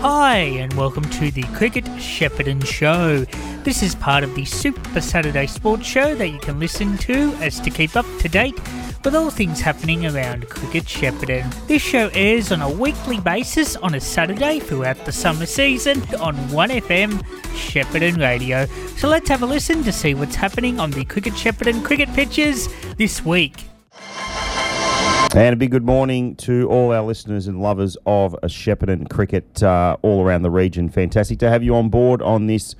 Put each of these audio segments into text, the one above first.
Hi, and welcome to the Cricket Shepparton Show. This is part of the Super Saturday Sports Show that you can listen to as to keep up to date with all things happening around Cricket Shepparton. This show airs on a weekly basis on a Saturday throughout the summer season on 1FM Shepparton Radio. So let's have a listen to see what's happening on the Cricket Shepparton cricket pitches this week. And a big good morning to all our listeners and lovers of a Shepparton cricket uh, all around the region. Fantastic to have you on board on this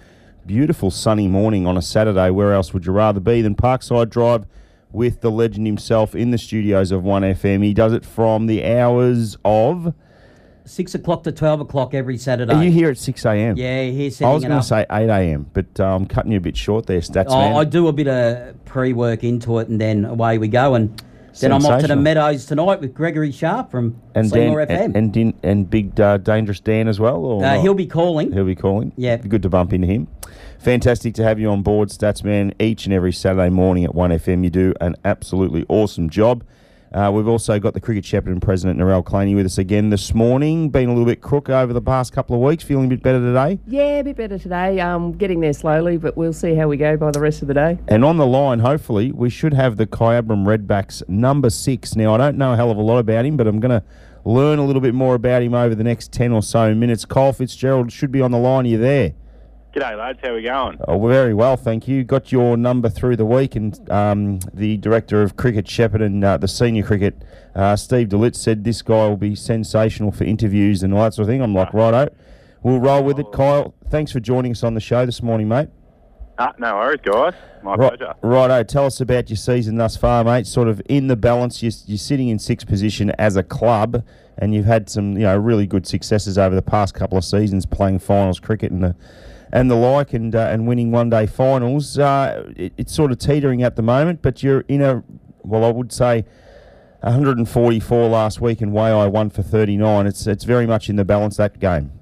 beautiful sunny morning on a Saturday. Where else would you rather be than Parkside Drive with the legend himself in the studios of 1FM? He does it from the hours of. Six o'clock to twelve o'clock every Saturday. Are you here at 6 a.m.? Yeah, he's I was going to say 8 a.m., but uh, I'm cutting you a bit short there, stats Oh, man. I do a bit of pre-work into it, and then away we go. And then I'm off to the Meadows tonight with Gregory Sharp from and Seymour Dan, FM. and and, and big uh, dangerous Dan as well. Or uh, he'll be calling. He'll be calling. Yeah. Good to bump into him. Fantastic to have you on board, Statsman, each and every Saturday morning at 1FM. You do an absolutely awesome job. Uh, we've also got the Cricket Shepparton President, Narelle Claney, with us again this morning. Been a little bit crook over the past couple of weeks. Feeling a bit better today. Yeah, a bit better today. Um, getting there slowly, but we'll see how we go by the rest of the day. And on the line, hopefully, we should have the Kyabram Redbacks number six. Now, I don't know a hell of a lot about him, but I'm going to learn a little bit more about him over the next 10 or so minutes. Kyle Fitzgerald should be on the line. Are you there? G'day, lads. How are we going? Oh, very well, thank you. Got your number through the week, and um, the director of cricket, Shepparton, uh, the senior cricket, uh, Steve DeLitt, said this guy will be sensational for interviews and all that sort of thing. I'm like, righto, we'll roll with it. Kyle, thanks for joining us on the show this morning, mate. Ah, no worries, guys. My Right, pleasure. righto, tell us about your season thus far, mate. Sort of in the balance, you're, you're sitting in sixth position as a club, and you've had some, you know, really good successes over the past couple of seasons playing finals cricket and the and the like, and uh, and winning one day finals. Uh, it, it's sort of teetering at the moment, but you're in a, well, I would say. 144 last week and Waaia won for 39. It's it's very much in the balance that game.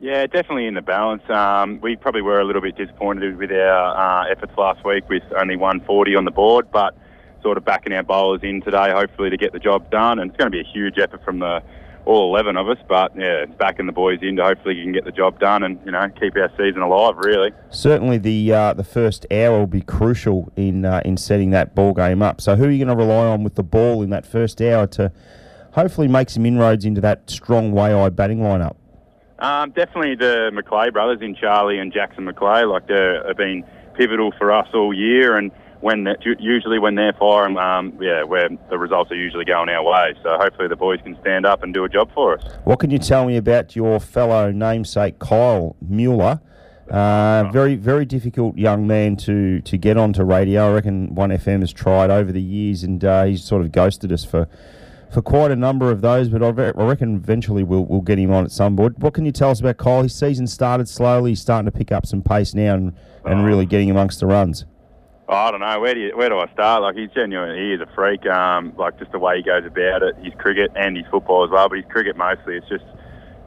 Yeah, definitely in the balance. Um, we probably were a little bit disappointed with our uh, efforts last week with only 140 on the board, but sort of backing our bowlers in today, hopefully to get the job done. And it's going to be a huge effort from the all 11 of us, but yeah, it's backing the boys in to hopefully you can get the job done and you know keep our season alive. Really. Certainly, the uh, the first hour will be crucial in uh, in setting that ball game up. So, who are you going to rely on with the ball in that first hour to hopefully make some inroads into that strong Waaia batting lineup? Um, definitely the McClay brothers in Charlie and Jackson McClay. Like they have been pivotal for us all year, and when usually when they're firing, um, yeah, where the results are usually going our way. So hopefully the boys can stand up and do a job for us. What can you tell me about your fellow namesake Kyle Mueller? Uh, very, very difficult young man to, to get onto radio. I reckon One FM has tried over the years, and uh, he's sort of ghosted us for for quite a number of those. But I, ve- I reckon eventually we'll we'll get him on at some point. What can you tell us about Kyle? His season started slowly. He's starting to pick up some pace now, and, and really getting amongst the runs. Oh, I don't know where do you, where do I start? Like he's genuine, he is a freak. Um, like just the way he goes about it, his cricket and his football as well. But his cricket mostly, it's just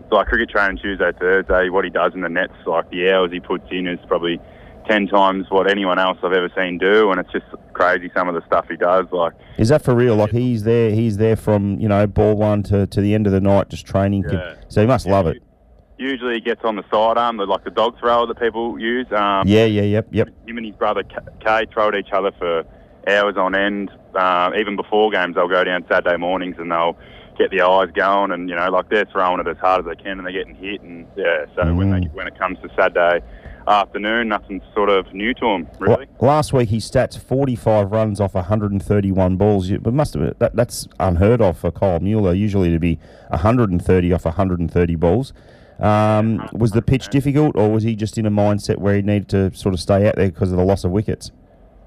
it's like cricket training Tuesday, Thursday. What he does in the nets, like the hours he puts in, is probably ten times what anyone else I've ever seen do, and it's just crazy some of the stuff he does. Like Is that for real? Like he's there, he's there from you know ball one to, to the end of the night, just training. Yeah. So he must love it. Usually he gets on the sidearm, the, like the dog thrower that people use. Um, Yeah, yeah, yep, yep. him and his brother K- Kay throw at each other for hours on end. Uh, even before games, they'll go down Saturday mornings and they'll get the eyes going, and you know, like they're throwing it as hard as they can, and they're getting hit. And yeah, so when they, when it comes to Saturday afternoon, nothing's sort of new to them, really. La- Last week, he stats 45 runs off 131 balls. But must have that, that's unheard of for Kyle Mueller. Usually to be 130 off 130 balls. Um, was the pitch difficult, or was he just in a mindset where he needed to sort of stay out there because of the loss of wickets?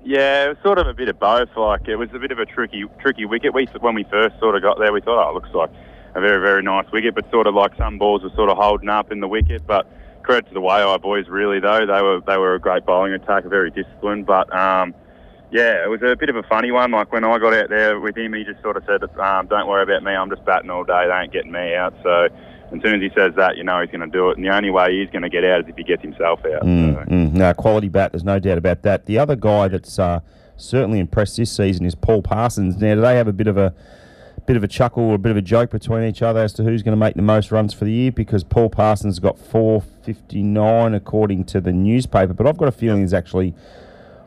Yeah, it was sort of a bit of both. Like it was a bit of a tricky, tricky wicket. We when we first sort of got there, we thought, oh, it looks like a very, very nice wicket, but sort of like some balls were sort of holding up in the wicket. But credit to the Waaia boys, really though, they were they were a great bowling attack, very disciplined. But um, yeah, it was a bit of a funny one. Like when I got out there with him, he just sort of said, um, "Don't worry about me. I'm just batting all day. They ain't getting me out." So. As soon as he says that, you know he's going to do it, and the only way he's going to get out is if he gets himself out. Mm, So. mm. No, quality bat. There's no doubt about that. The other guy that's uh, certainly impressed this season is Paul Parsons. Now, do they have a bit of a bit of a chuckle or a bit of a joke between each other as to who's going to make the most runs for the year because Paul Parsons got 459 according to the newspaper, but I've got a feeling it's actually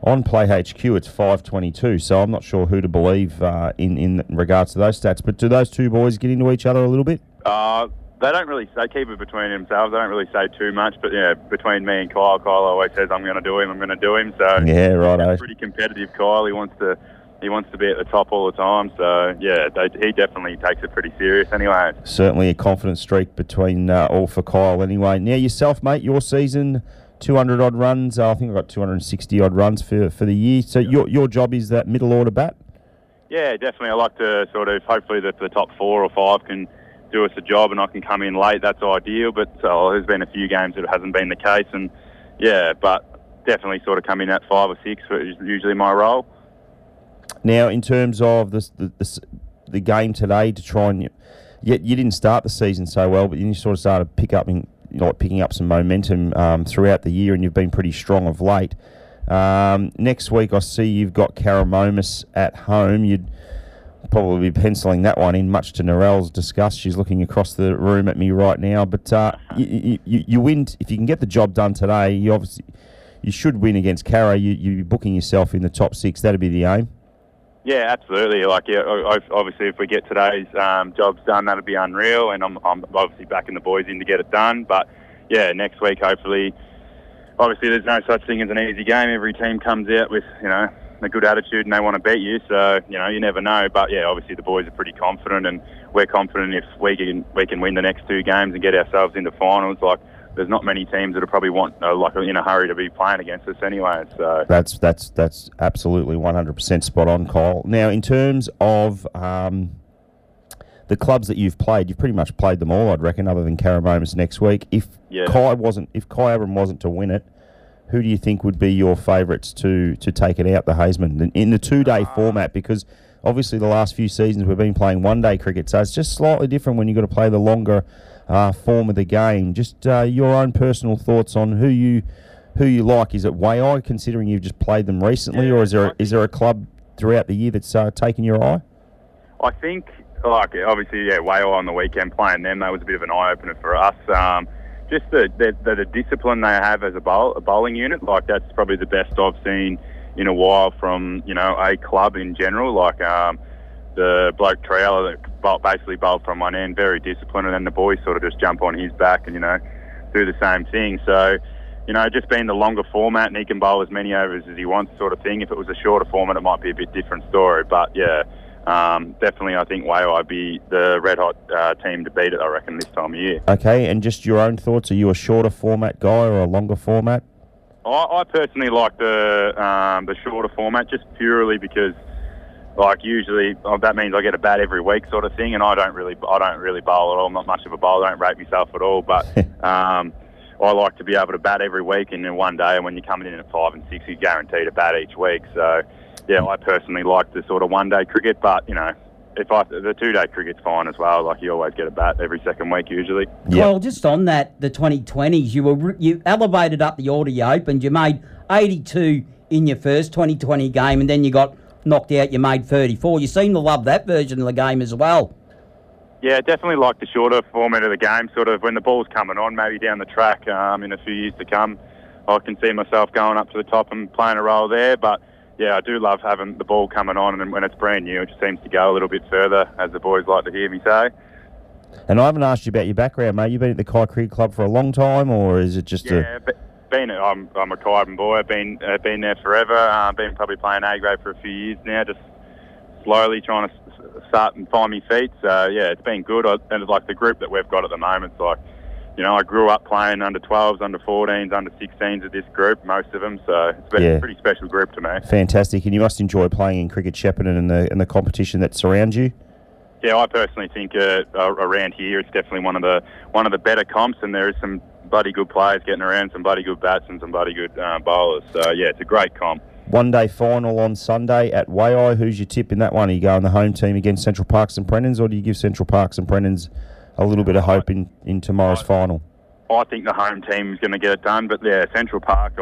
on Play HQ it's 522. So I'm not sure who to believe uh, in in regards to those stats. But do those two boys get into each other a little bit? Uh, they don't really say keep it between themselves. They don't really say too much, but yeah, between me and Kyle, Kyle always says I'm going to do him. I'm going to do him. So Yeah, right. He's pretty competitive, Kyle. He wants to he wants to be at the top all the time. So yeah, they, he definitely takes it pretty serious. Anyway, Certainly a confident streak between uh, all for Kyle. Anyway, now yourself, mate. Your season. 200 odd runs. I think I got 260 odd runs for, for the year. So your your job is that middle order bat. yeah, definitely. I like to sort of hopefully that the top four or five can do us a job, and I can come in late. That's ideal. But uh, there's been a few games that hasn't been the case, and yeah, but definitely sort of come in at five or six for usually my role. Now, in terms of the the, the, s- the game today, to try and yet you didn't start the season so well, but you sort of started pick up you like picking up some momentum um, throughout the year, and you've been pretty strong of late. Um, next week, I see you've got Karramomus at home. You'd probably be penciling that one in, much to Narelle's disgust. She's looking across the room at me right now. But uh, you, you, you win if you can get the job done today. You obviously you should win against Cara. You you're booking yourself in the top six. That'd be the aim. Yeah, absolutely. Like, yeah, obviously, if we get today's um, jobs done, that'd be unreal. And I'm, I'm obviously backing the boys in to get it done. But yeah, next week, hopefully, obviously, there's no such thing as an easy game. Every team comes out with, you know, a good attitude and they want to beat you. So, you know, you never know. But yeah, obviously, the boys are pretty confident, and we're confident if we can we can win the next two games and get ourselves into finals. Like, there's not many teams that are probably want uh, like in a hurry to be playing against us anyway. So. That's that's that's absolutely 100% spot on, Kyle. Now, in terms of um, the clubs that you've played, you've pretty much played them all, I'd reckon, other than Karramomus next week. If Yeah. Kai wasn't, if Kyabram wasn't to win it, who do you think would be your favourites to to take it out the Hazeman in, in the two day format? Because obviously the last few seasons we've been playing one day cricket, so it's just slightly different when you've got to play the longer uh, form of the game. Just uh, your own personal thoughts on who you who you like. Is it Waaia, considering you've just played them recently, Yeah, or is there is there a club throughout the year that's uh, taken your eye? I think, like, obviously, yeah, Whale on the weekend playing them, that was a bit of an eye opener for us. Um, just the, the, the, the discipline they have as a, bowl, a bowling unit, like, that's probably the best I've seen in a while from, you know, a club in general. Like, um, the bloke Trailer that basically bowled from one end, very disciplined, and then the boys sort of just jump on his back and, you know, do the same thing. So, you know, just being the longer format and he can bowl as many overs as he wants, sort of thing. If it was a shorter format, it might be a bit different story. But yeah, um, definitely, I think Whale would be the red hot uh, team to beat it. I reckon this time of year. Okay, and just your own thoughts. Are you a shorter format guy or a longer format? I, I personally like the um, the shorter format just purely because, like, usually oh, that means I get a bat every week, sort of thing, and I don't really I don't really bowl at all. I'm not much of a bowler. I don't rate myself at all, but. Um, I like to be able to bat every week and in one day, and when you're coming in at five and six, you're guaranteed a bat each week. So, yeah, I personally like the sort of one day cricket, but you know, if I the two day cricket's fine as well. Like you always get a bat every second week usually. Yep. Well, just on that, the 2020s, you were you elevated up the order you opened. You made 82 in your first 2020 game, and then you got knocked out. You made 34. You seem to love that version of the game as well. Yeah, definitely like the shorter format of the game. Sort of when the ball's coming on, maybe down the track um, in a few years to come, I can see myself going up to the top and playing a role there. But yeah, I do love having the ball coming on, and when it's brand new, it just seems to go a little bit further, as the boys like to hear me say. And I haven't asked you about your background, mate. You've been at the Kai Cricket Club for a long time, or is it just a but been I'm I'm a Kyban boy. I've been uh, been there forever. Uh, been probably playing A grade for a few years now. Just slowly trying to s- start and find my feet. So yeah, it's been good. I, and it's like the group that we've got at the moment. It's like you know, I grew up playing under 12s, under 14s, under 16s with this group, most of them. So it's been Yeah. a pretty special group to me. fantastic? And you must enjoy playing in cricket Shepparton and the and the competition that surrounds you. Yeah, I personally think uh, around here it's definitely one of the one of the better comps, and there is some bloody good players getting around, some bloody good bats, and some bloody good uh, bowlers. So yeah, it's a great comp. One day final on Sunday at Waaia. Who's your tip in that one? Are you going the home team against Central Park St Brendan's, or do you give Central Park St Brendan's a little bit of hope in, in tomorrow's final? I think the home team is going to get it done, but yeah, Central Park,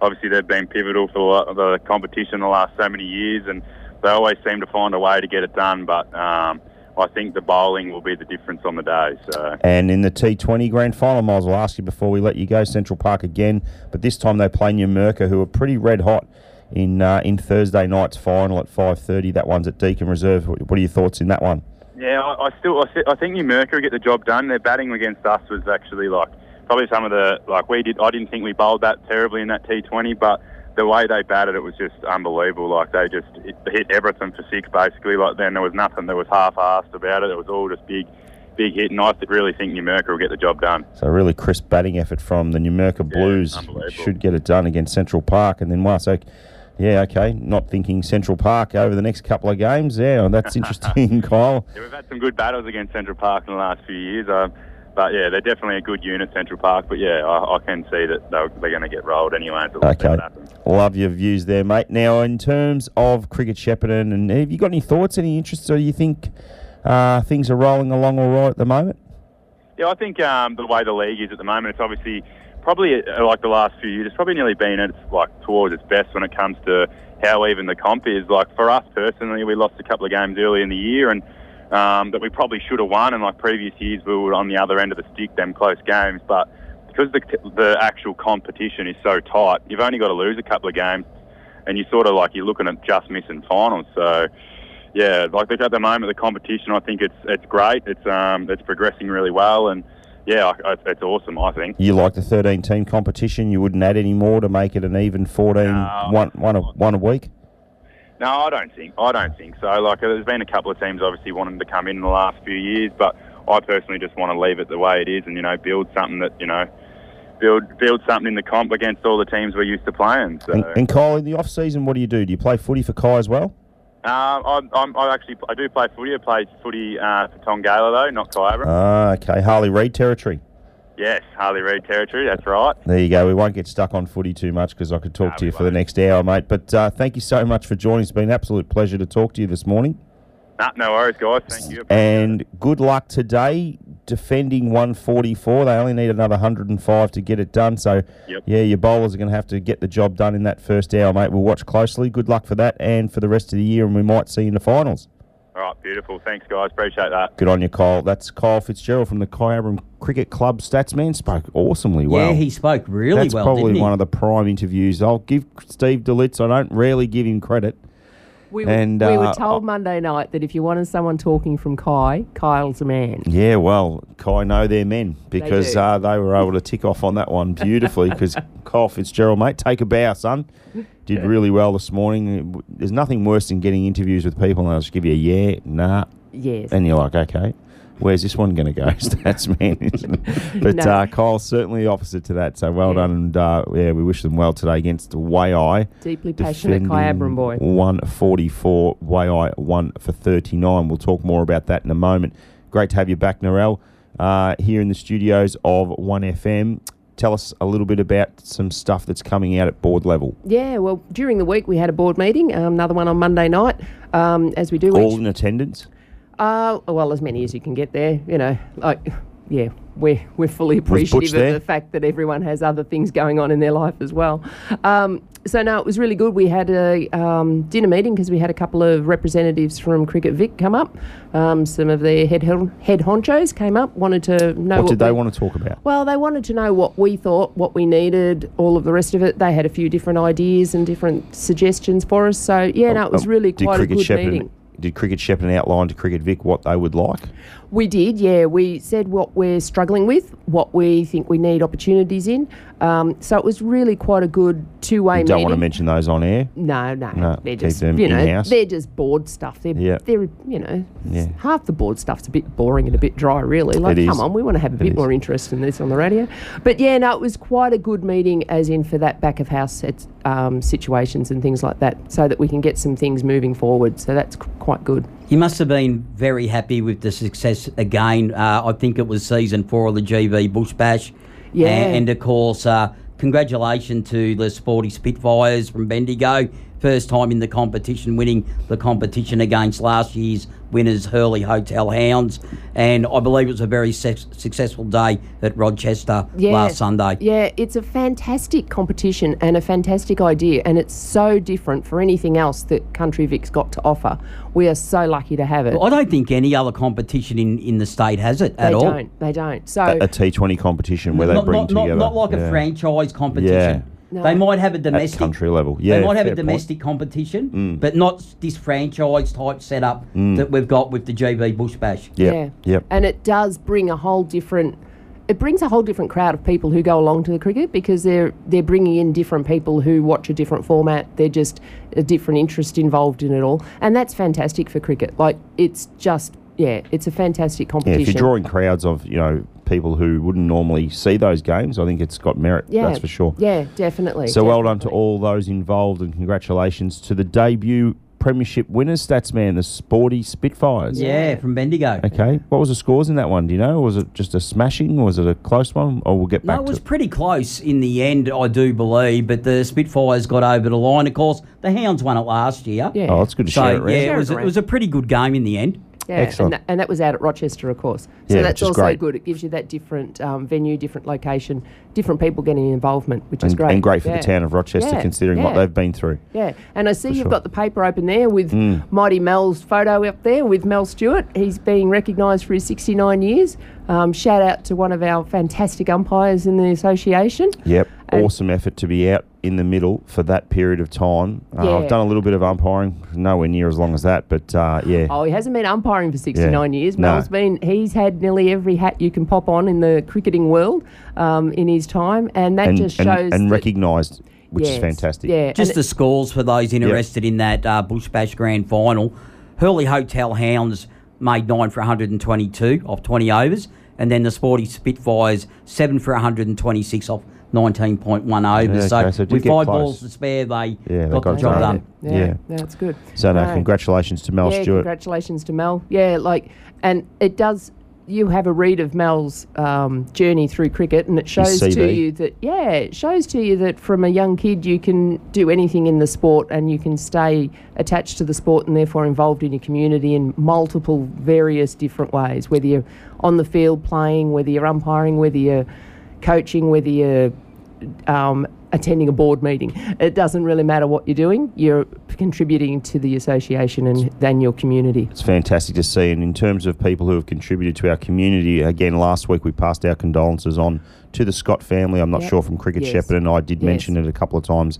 obviously they've been pivotal for the the competition the last so many years, and they always seem to find a way to get it done. But um, I think the bowling will be the difference on the day. So And in the T20 grand final, Miles, well ask you before we let you go, Central Park again, but this time they play Numurkah, who are pretty red hot in uh, in Thursday night's final at 5.30. That one's at Deakin Reserve. What are your thoughts in that one? Yeah, I, I still I, I think Numurkah will get the job done. Their batting against us was actually like probably some of the like we did. I didn't think we bowled that terribly in that T20, but the way they batted it was just unbelievable. Like they just hit, everything for six basically. Like then there was nothing that was half-assed about it. It was all just big, big hit, and I really think Numurkah will get the job done. So a really crisp batting effort from the Numurkah Blues. unbelievable. Should get it done against Central Park. And then, wow, so, yeah, okay, not thinking Central Park over the next couple of games. Yeah, that's interesting, Kyle. Yeah, we've had some good battles against Central Park in the last few years. Uh, but yeah, they're definitely a good unit, Central Park. But yeah, I, I can see that they're, they're going to get rolled anyway. Okay. Love your views there, mate. Now, in terms of cricket Shepparton, and have you got any thoughts, any interests, or do you think uh, things are rolling along all right at the moment? Yeah, I think um, the way the league is at the moment, it's obviously probably uh, like the last few years. It's probably nearly been at its, like towards its best when it comes to how even the comp is. Like for us personally, we lost a couple of games early in the year, and um, that we probably should have won. And like previous years, we were on the other end of the stick, them close games. But because the the actual competition is so tight, you've only got to lose a couple of games, and you sort of like you're looking at just missing finals. So yeah, like at the moment, the competition, I think it's it's great. It's um it's progressing really well, and yeah, it's awesome. I think. You like the 13 team competition? You wouldn't add any more to make it an even 14, No. one, one, a, one a week? No, I don't think. I don't think so. Like, there's been a couple of teams obviously wanting to come in in the last few years, but I personally just want to leave it the way it is, and you know, build something that you know, build build something in the comp against all the teams we're used to playing. So, And, and Kyle, in the off season, what do you do? Do you play footy for Kai as well? um, I'm, I'm, I actually I do play footy. I play footy uh, for Tongala though, not Kyabra. Ah, okay. Harley Reid territory. Yes, Harley Reid territory. That's right. There you go. We won't get stuck on footy too much because I could talk No, to you for the won't. next hour, mate. But uh, thank you so much for joining. It's been an absolute pleasure to talk to you this morning. Nah, no worries, guys. Thank you. And good luck today defending 144. They only need another 105 to get it done. So, Yep. yeah, your bowlers are going to have to get the job done in that first hour, mate. We'll watch closely. Good luck for that and for the rest of the year, and we might see you in the finals. All right, beautiful. Thanks, guys. Appreciate that. Good on you, Kyle. That's Kyle Fitzgerald from the Kyabram Cricket Club Statsman. Spoke awesomely well. yeah, he spoke really That's well, probably didn't he? one of the prime interviews. I'll give Steve DeLitz. I don't rarely give him credit. We, were- And, we uh, were told Monday night that if you wanted someone talking from Kai, Kyle's a man. Yeah, well, Kai know their men because do. uh, they were able to tick off on that one beautifully. Because Kyle Fitzgerald, mate, take a bow, son. Did really well this morning. There's nothing worse than getting interviews with people and they'll just give you a yeah, nah, Yes. and you're like, okay, where's this one going to go? Stats man. But No. uh, Kyle's certainly opposite to that. So well Yeah. done, and uh, yeah, we wish them well today against Waaia. Deeply passionate Kyabram boy. 144, Waaia 1 for 39. We'll talk more about that in a moment. Great to have you back, Narelle, uh, here in the studios of 1FM. Tell us a little bit about some stuff that's coming out at board level. Yeah, well, during the week we had a board meeting, um, another one on Monday night, um, as we do All each. in attendance. Uh, well, as many as you can get there, you know. Like, yeah, we're we're fully appreciative there? of the fact that everyone has other things going on in their life as well. Um, so no, it was really good. We had a um, dinner meeting because we had a couple of representatives from Cricket Vic come up. Um, some of their head head honchos came up, wanted to know What did they we- want to talk about? well, they wanted to know what we thought, what we needed, all of the rest of it. They had a few different ideas and different suggestions for us. So yeah, no, it was Um, really did quite a good Shepparton- meeting. Did Cricket Shepparton outline to Cricket Vic what they would like? We did, yeah. We said what we're struggling with, what we think we need opportunities in. Um, so it was really quite a good two-way You meeting. don't want to mention those on air. No, no, No, they're keep just them you know in-house. they're just board stuff. They're Yeah. they're you know Yeah. half the board stuff's a bit boring and a bit dry, really. Like, It come is. on, we want to have a bit is. more interest in this on the radio. But yeah, no, it was quite a good meeting, as in for that back of house um, situations and things like that, so that we can get some things moving forward. So that's c- quite good. You must have been very happy with the success again. Uh, I think it was season four of the GV Bush Bash. Yeah. And, and of course, uh, congratulations to the Sporty Spitfires from Bendigo. First time in the competition, winning the competition against last year's winners, Hurley Hotel Hounds. And I believe it was a very su- successful day at Rochester last Sunday. Yeah, it's a fantastic competition and a fantastic idea, and it's so different for anything else that Country Vic's got to offer. We are so lucky to have it. I don't think any other competition in, in the state has it they at all. They don't. They don't. So a T20 competition where they not, bring not, together. not, not like yeah. a franchise competition. Yeah. No. They might have a At domestic country level. Yeah, they might have a fair point. domestic competition, mm. but not this franchise type setup mm. that we've got with the GV Bush Bash. Yep. yeah, Yep. and it does bring a whole different. It brings a whole different crowd of people who go along to the cricket because they're they're bringing in different people who watch a different format. They're just a different interest involved in it all, and that's fantastic for cricket. Like it's just yeah, it's a fantastic Yeah, competition. if you're drawing crowds of you know people who wouldn't normally see those games, I think it's got merit. yeah, that's for sure. Yeah, definitely. So well done to all those involved, and congratulations to the debut premiership winners, Statsman, the Sporty Spitfires. Yeah, from Bendigo. Okay, what was the scores in that one? Do you know? Was it just a smashing? Was it a close one? Or we'll get back. No, back it to was pretty close in the end, I do believe, but the Spitfires got over the line. Of course, the Hounds won it last year. Yeah. Oh, it's good to So share it around. yeah, it it was, it was a pretty good game in the end. Yeah, Excellent. And, that, and that was out at Rochester, of course. So Yeah, that's also great. good. It gives you that different um, venue, different location, different people getting involvement, which is great. and great for Yeah. the town of Rochester, Yeah, considering what they've been through. Yeah, and I see you've sure. Mm. got the paper open there with Mighty Mel's photo up there with Mel Stewart. He's being recognised for his 69 years. Um, shout out to one of our fantastic umpires in the association. Yep, And- awesome effort to be out in the middle for that period of time. Uh, Yeah. I've done a little bit of umpiring, nowhere near as long as that, but uh, yeah. Oh, he hasn't been umpiring for 69 Yeah, years. no. Mel's been, he's had nearly every hat you can pop on in the cricketing world um, in his time, and that and just shows. and that- recognised, which is fantastic. Yeah, Just and the scores for those interested in that uh, Bush Bash Grand Final. Hurley Hotel Hounds made nine for 122 off 20 overs, and then the Sporty Spitfires seven for 126 off 19.1 overs. Yeah, so, okay, so it with five close. balls to spare, they Yeah, they got, got the job done. Yeah, Yeah. that's good. So no, No. congratulations to Mel yeah, Stewart. congratulations to Mel. Yeah, like, and it does. You have a read of Mel's um, journey through cricket, and it shows to you that yeah, it shows to you that from a young kid you can do anything in the sport, and you can stay attached to the sport, and therefore involved in your community in multiple, various different ways. Whether you're on the field playing, whether you're umpiring, whether you're coaching, whether you're um, attending a board meeting. It doesn't really matter what you're doing. You're contributing to the association and then your community. It's fantastic to see. And in terms of people who have contributed to our community, again, last week we passed our condolences on to the Scott family. I'm not Yep. sure from Cricket Yes. Shepherd, and I did Yes. mention it a couple of times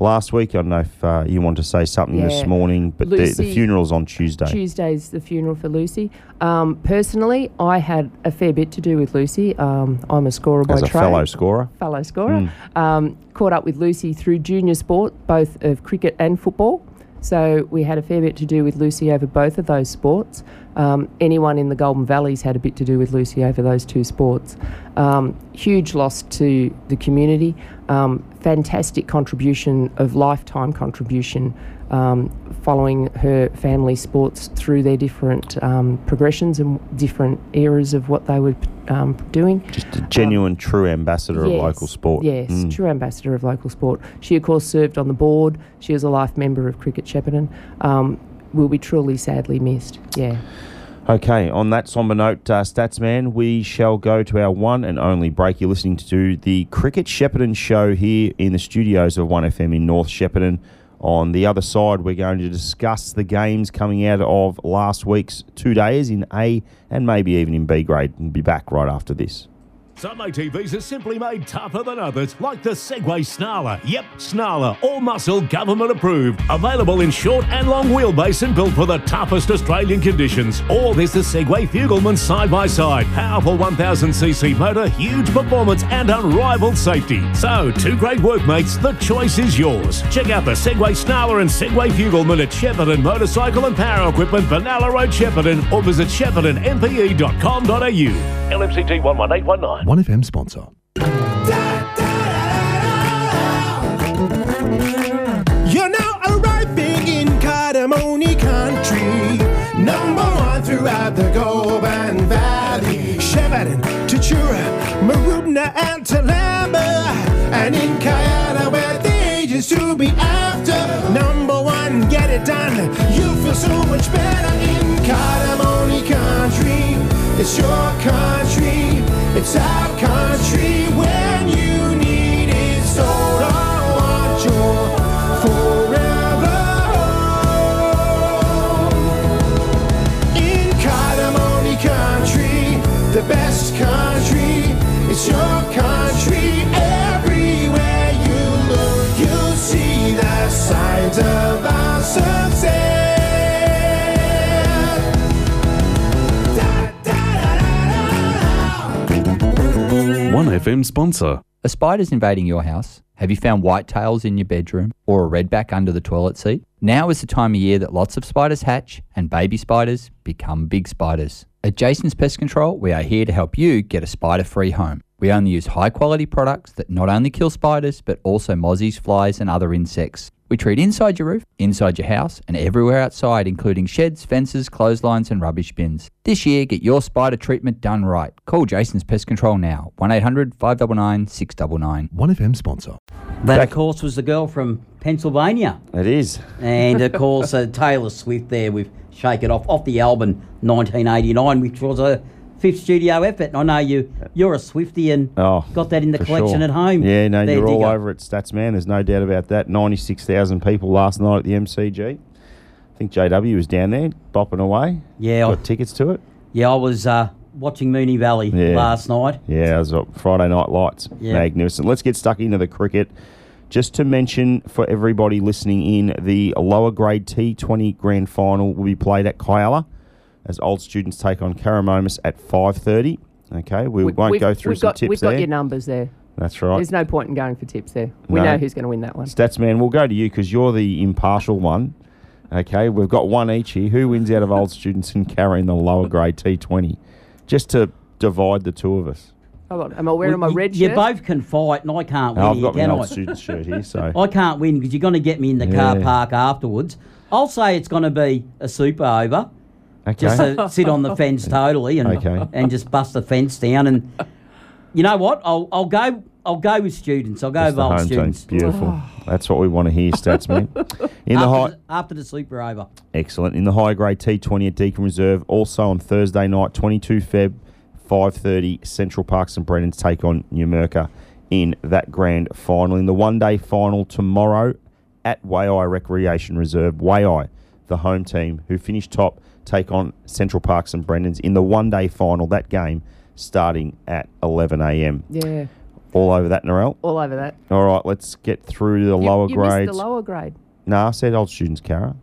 last week. I don't know if uh, you want to say something this morning, but the, the Lucy- funeral's on Tuesday. Tuesday's the funeral for Lucy. Um, personally, I had a fair bit to do with Lucy. Um, I'm a scorer by As a trade. fellow scorer. fellow scorer. Um, caught up with Lucy through junior sport, both of cricket and football. So we had a fair bit to do with Lucy over both of those sports. Um, anyone in the Goulburn Valleys had a bit to do with Lucy over those two sports. Um, huge loss to the community. Um, fantastic contribution of lifetime contribution um, following her family sports through their different um, progressions and different eras of what they were um, doing. Just a genuine, true ambassador of local sport. Yes, Mm. true ambassador of local sport. She, of course, served on the board. She was a life member of Cricket Shepparton. Um, will be truly sadly missed. Yeah. Okay, on that somber note, uh, Statsman, we shall go to our one and only break. You're listening to the Cricket Shepparton show here in the studios of 1FM in North Shepparton. On the other side, we're going to discuss the games coming out of last week's two days in A and maybe even in B grade. And be back right after this. Some ATVs are simply made tougher than others, like the Segway Snarler. Yep, Snarler, all muscle, government approved. Available in short and long wheelbase and built for the toughest Australian conditions. Or there's the Segway Fugleman side by side. Powerful 1000cc motor, huge performance, and unrivaled safety. So, two great workmates, the choice is yours. Check out the Segway Snarler and Segway Fugleman at Shepparton Motorcycle and Power Equipment, Vanilla Road, Shepparton, or visit sheppartonmpe.com.au. LMCT 11819. 1FM sponsor. You're now arriving in Cardamone country. Number one throughout the Goulburn Valley. Shepparton, Tatura, Mooroopna, and Toolamba. And in Kayana, where the ages to be after. Number one, get it done. You feel so much better in Cardamone Country. It's your country, it's our country. When you need it, so don't want your forever home. In Cardamone Country, the best country. It's your country. Everywhere you look, you'll see the signs of our sunset. 1FM sponsor. Are spiders invading your house? Have you found whitetails in your bedroom or a redback under the toilet seat? Now is the time of year that lots of spiders hatch and baby spiders become big spiders. At Jason's Pest Control, we are here to help you get a spider free home. We only use high quality products that not only kill spiders but also mozzies, flies, and other insects. We treat inside your roof, inside your house, and everywhere outside, including sheds, fences, clotheslines, and rubbish bins. This year, get your spider treatment done right. Call Jason's Pest Control now 1 800 599 699. 1FM sponsor. That, Back- of course, was the girl from Pennsylvania. It is. And, of course, uh, Taylor Swift there with Shake It Off, off the album 1989, which was a fifth studio effort. I know you, you're a Swifty and Oh, got that in the collection sure. at home. Yeah, no, There, you're all digger. over it, Stats Man. There's no doubt about that. 96,000 people last night at the MCG. I think JW was down there bopping away. Yeah, I- Got tickets to it. Yeah, I was uh, watching Moonee Valley Yeah. last night. Yeah, it was Friday Night Lights. Yeah. Magnificent. Let's get stuck into the cricket. Just to mention for everybody listening in, the lower grade T20 grand final will be played at Kialla as old students take on Karramomus at 5.30. Okay, we, We- won't go through we've some got, tips We've there. got your numbers there. That's right. There's no point in going for tips there. We No. know who's going to win that one. Statsman, we'll go to you because you're the impartial one. Okay, we've got one each here. Who wins out of old students and carrying the lower grade T20? Just to divide the two of us. Hold on. Am I wearing my Well, you- red You shirt? both can fight, and I can't win I've here, got my can old I? student shirt here, so I can't win because you're going to get me in the car Yeah. park afterwards. I'll say it's going to be a super over, okay. just to sit on the fence totally and Okay. and just bust the fence down. And you know what? I'll I'll go I'll go with students. I'll go Just with old team. students. Beautiful. That's what we want to hear, Statsman. In the high, After, the, after the super over. excellent. In the high grade T20 at Deakin Reserve, also on Thursday night, 22 Feb, 5:30. Central Park St Brendan's take on Numurkah in that grand final. In the one day final tomorrow at Waaia Recreation Reserve, Waaia, the home team who finished top, take on Central Park St Brendan's in the one day final. That game starting at 11 a.m. yeah, All over that, Narelle. all over that. All right, let's get through to the You- lower you grades. the lower grade. No, I said old students, Kara.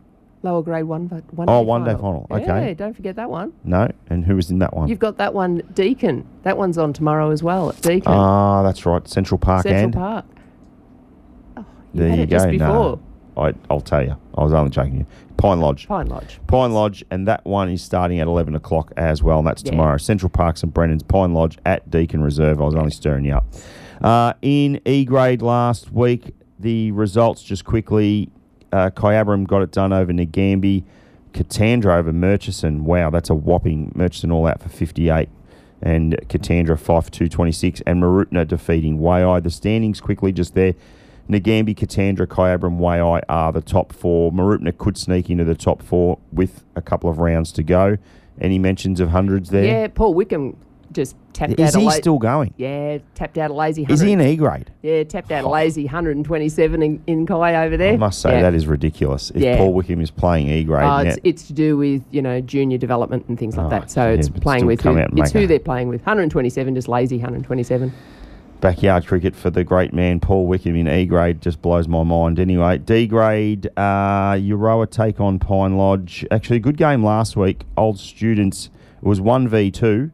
Lower grade one, but one. Oh, day one day final. final, okay. Yeah, don't forget that one. No, and who was in that one? You've got that one, Deakin. That one's on tomorrow as well at Deakin. Ah, that's right, Central Park Central and Park. Oh, you there you it just go. before. No, I, I'll tell you. I was only joking. You. Pine Lodge. Pine Lodge. Pine Lodge, and that one is starting at 11 o'clock as well, and that's Yeah. tomorrow. Central Park St Brendan's Pine Lodge at Deakin Reserve. I was only stirring you up. Uh, in E grade last week, the results just quickly uh, Kyabram got it done over Nagambie. Katandra over Murchison. Wow, that's a whopping. Murchison all out for 58. And Katandra 5 for 226. And Mooroopna defeating Waaia. The standings quickly just there. Nagambie, Katandra, Kyabram, Waaia are the top four. Mooroopna could sneak into the top four with a couple of rounds to go. Any mentions of hundreds there? Yeah, Paul Wickham just tapped Is out Is he la- still going? Yeah, tapped out a lazy. 100. Is he in E grade? Yeah, tapped out a lazy 127 in, in Kai over there. I must say Yeah. that is ridiculous. If Yeah. Paul Wickham is playing E grade, Uh, it's, it's to do with you know junior development and things like Oh, that. So yeah, it's playing with who, it's who a- they're playing with. 127, just lazy 127. Backyard cricket for the great man Paul Wickham in E grade just blows my mind. Anyway, D grade, uh, Euroa take on Pine Lodge. Actually, good game last week. Old students, it was 1v2,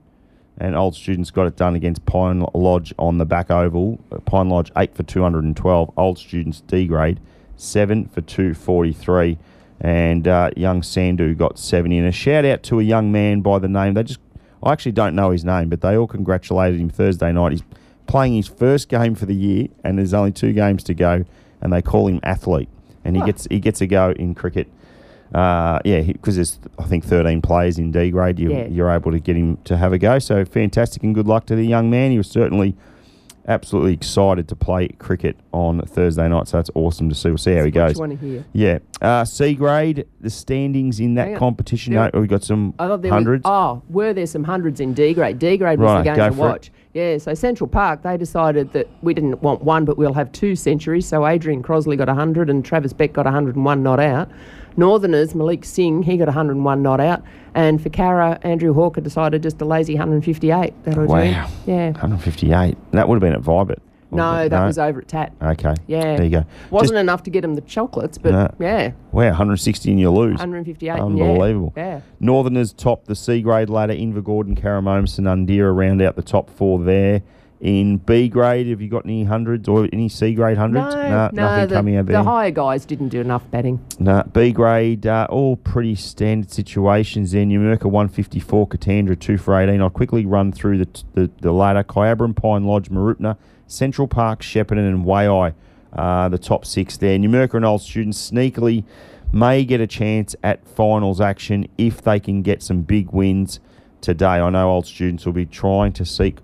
and old students got it done against Pine Lodge on the back oval. Pine Lodge 8 for 212. Old students D grade 7 for 243. And uh, young Sandu got 70. And a shout out to a young man by the name, they just, I actually don't know his name, but they all congratulated him Thursday night. He's playing his first game for the year, and there's only two games to go, and they call him athlete, and he gets he gets a go in cricket. Uh, yeah, because there's I think 13 players in D grade. You, Yeah. You're able to get him to have a go. So fantastic and good luck to the young man. He was certainly absolutely excited to play cricket on Thursday night. So that's awesome to see. We'll see how he That's goes. want to hear. Yeah. Uh, C grade, the standings in that Hang on. competition. There- No, we've got some I thought there was, hundreds. oh, were there some hundreds in D grade? D grade was Right, the game go to for it. watch. Yeah, so Central Park, they decided that we didn't want one, but we'll have two centuries. So Adrian Crosley got 100 and Travis Beck got 101 not out. Northerners, Malik Singh, he got 101 not out. And for Cara, Andrew Hawker decided just a lazy 158. That'll do. Wow. Yeah. 158. That would have been at Vibert. No, that was over at Tat. Okay. Yeah. There you go. Wasn't Just- enough to get him the chocolates, but No. yeah, Wow, 160 and you lose. 158. Unbelievable. Yeah. yeah. Northerners top the C grade ladder. Inver Gordon, Karramomus, and Undera round out the top four there. In B grade, have you got any hundreds or any C grade hundreds? No, Nah, no, nothing the, coming out the higher guys didn't do enough batting. No, B grade, uh, all pretty standard situations there. Numurkah 154, Katandra 2 for 18. I'll quickly run through the, t- the, the ladder. Kyabram, Pine Lodge, Mooroopna, Central Park, Shepparton, and Waaia, uh, the top six there. Numurkah and Old Students sneakily may get a chance at finals action if they can get some big wins today. I know Old Students will be trying to seek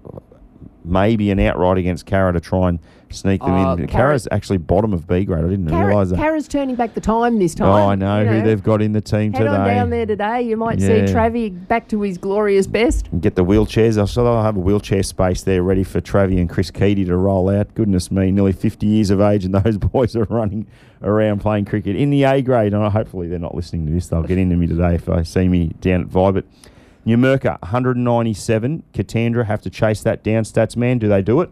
maybe an outright against Cara to try and sneak them Oh, in. Cara- Cara's actually bottom of B grade. I didn't realise that. Cara's turning back the time this time. Oh, I know, you who they've got in the team Head today. on down there today. You might Yeah. see Travie back to his glorious best. And Get the wheelchairs. I'll they'll have a wheelchair space there ready for Travie and Chris Keady to roll out. Goodness me, nearly 50 years of age, and those boys are running around playing cricket in the A grade. And hopefully they're not listening to this. They'll get into me today if they see me down at Vibert. Numurkah, 197. Katandra have to chase that down. Stats man, do they do it?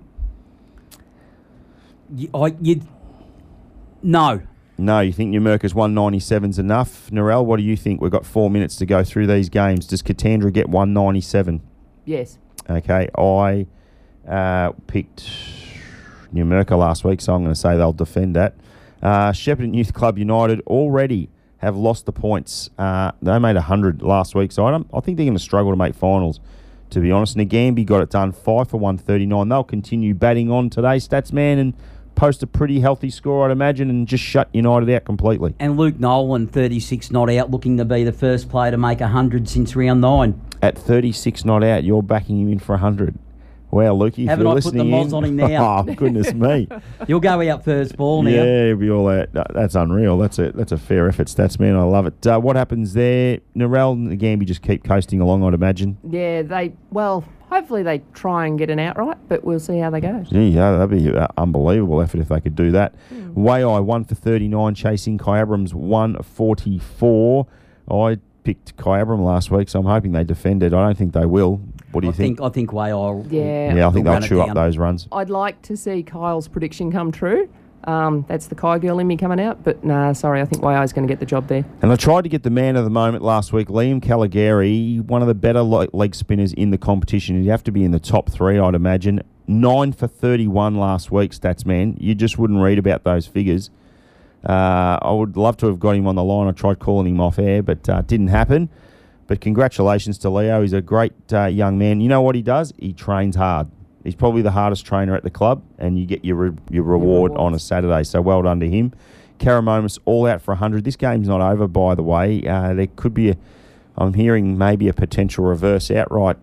You, I, you, no. No, you think Numurkah's 197's enough? Narelle, what do you think? We've got four minutes to go through these games. Does Katandra get 197? Yes. Okay, I uh, picked Numurkah last week, so I'm going to say they'll defend that. Uh, Shepparton Youth Club United already have lost the points. Uh, they made 100 last week, so I, don't, I think they're going to struggle to make finals, to be honest. Nagambie got it done, 5 for 139. They'll continue batting on today, Statsman, and post a pretty healthy score, I'd imagine, and just shut United out completely. And Luke Nolan, 36 not out, looking to be the first player to make 100 since round nine. At 36 not out, you're backing him in for 100. Wow, Lukey, if Haven't you're I put the listening mods in- on him now? oh, goodness me. You'll go out first ball now. Yeah, he'll be all that. that- That's unreal. That's a that's a fair effort, stats man. I love it. Uh, what happens there? Narelle and the Gamby just keep coasting along, I'd imagine. Yeah, they, well, hopefully they try and get an outright, but we'll see how they go. Gee, yeah, that'd be an unbelievable effort if they could do that. Hmm. Waaia one for thirty nine, chasing Kyabram's one forty four. I picked Kyabram last week, so I'm hoping they defend it. I don't think they will. What do you I think, I think way I'll. Yeah. Yeah, I think they'll chew up those runs. I'd like to see Kyle's prediction come true. Um, that's the Kai girl in me coming out, but nah, sorry, I think YI's going to get the job there. And I tried to get the man of the moment last week, Liam Caligari, one of the better leg spinners in the competition. He'd have to be in the top three, I'd imagine. Nine for 31 last week, stats man. You just wouldn't read about those figures. Uh, I would love to have got him on the line. I tried calling him off air, but uh, didn't happen. But congratulations to Leo. He's a great uh, young man. You know what he does? He trains hard. He's probably the hardest trainer at the club, and you get your re- your reward on a Saturday. So well done to him. Karramomus all out for 100. This game's not over, by the way. Uh, there could be a, I'm hearing maybe a potential reverse outright,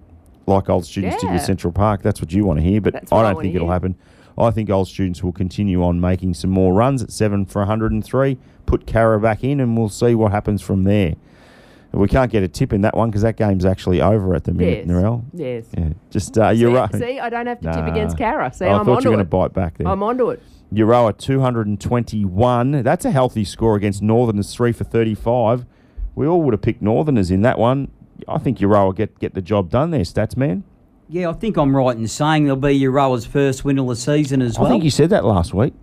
like old students did with Central Park. That's what you want to hear, but That's I don't wanna think it'll hear. happen. I think old students will continue on making some more runs at seven for 103. Put Kara back in, and we'll see what happens from there. We can't get a tip in that one because that game's actually over at the minute, Yes. Narelle. Yes. Yeah, just uh, you're see, right. See, I don't have to tip against Cara. See, I I'm thought you were going to it. bite back there. I'm onto it. Euroa 221. That's a healthy score against Northerners, 3 for 35. We all would have picked Northerners in that one. I think Euroa get get the job done there, stats man. Yeah, I think I'm right in saying there'll be Euroa's first win of the season as well. I think you said that last week.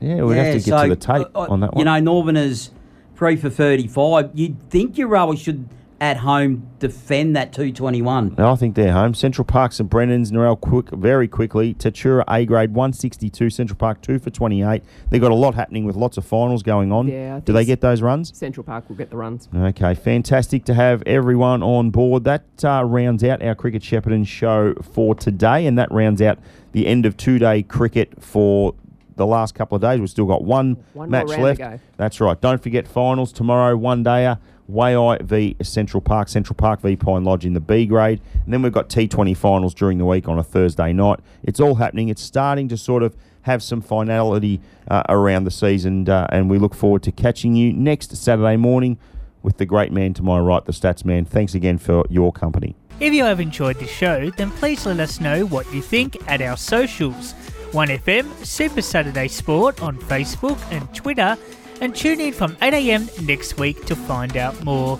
Yeah, we'd have to get so, to the tape uh, uh, on that one. You know, Northerners is three for 35. You'd think Euroa should, at home, defend that 221. No, I think they're home. Central Park, St Brendan's, Narelle quick, very quickly. Tatura A grade 162, Central Park 2 for 28. They've got a lot happening with lots of finals going on. Yeah, Do they get those runs? Central Park will get the runs. Okay, fantastic to have everyone on board. That uh, rounds out our Cricket Shepparton show for today, and that rounds out the end of two day cricket for the last couple of days. We've still got one, One more match round left. to go. That's right. Don't forget finals tomorrow, one dayer. Waaia v Central Park, Central Park v Pine Lodge in the B grade. And then we've got T20 finals during the week on a Thursday night. It's all happening. It's starting to sort of have some finality uh, around the season, uh, and we look forward to catching you next Saturday morning with the great man to my right, the stats man. Thanks again for your company. If you have enjoyed the show, then please let us know what you think at our socials 1FM Super Saturday Sport on Facebook and Twitter, and tune in from 8am next week to find out more.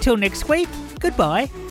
Till next week, goodbye.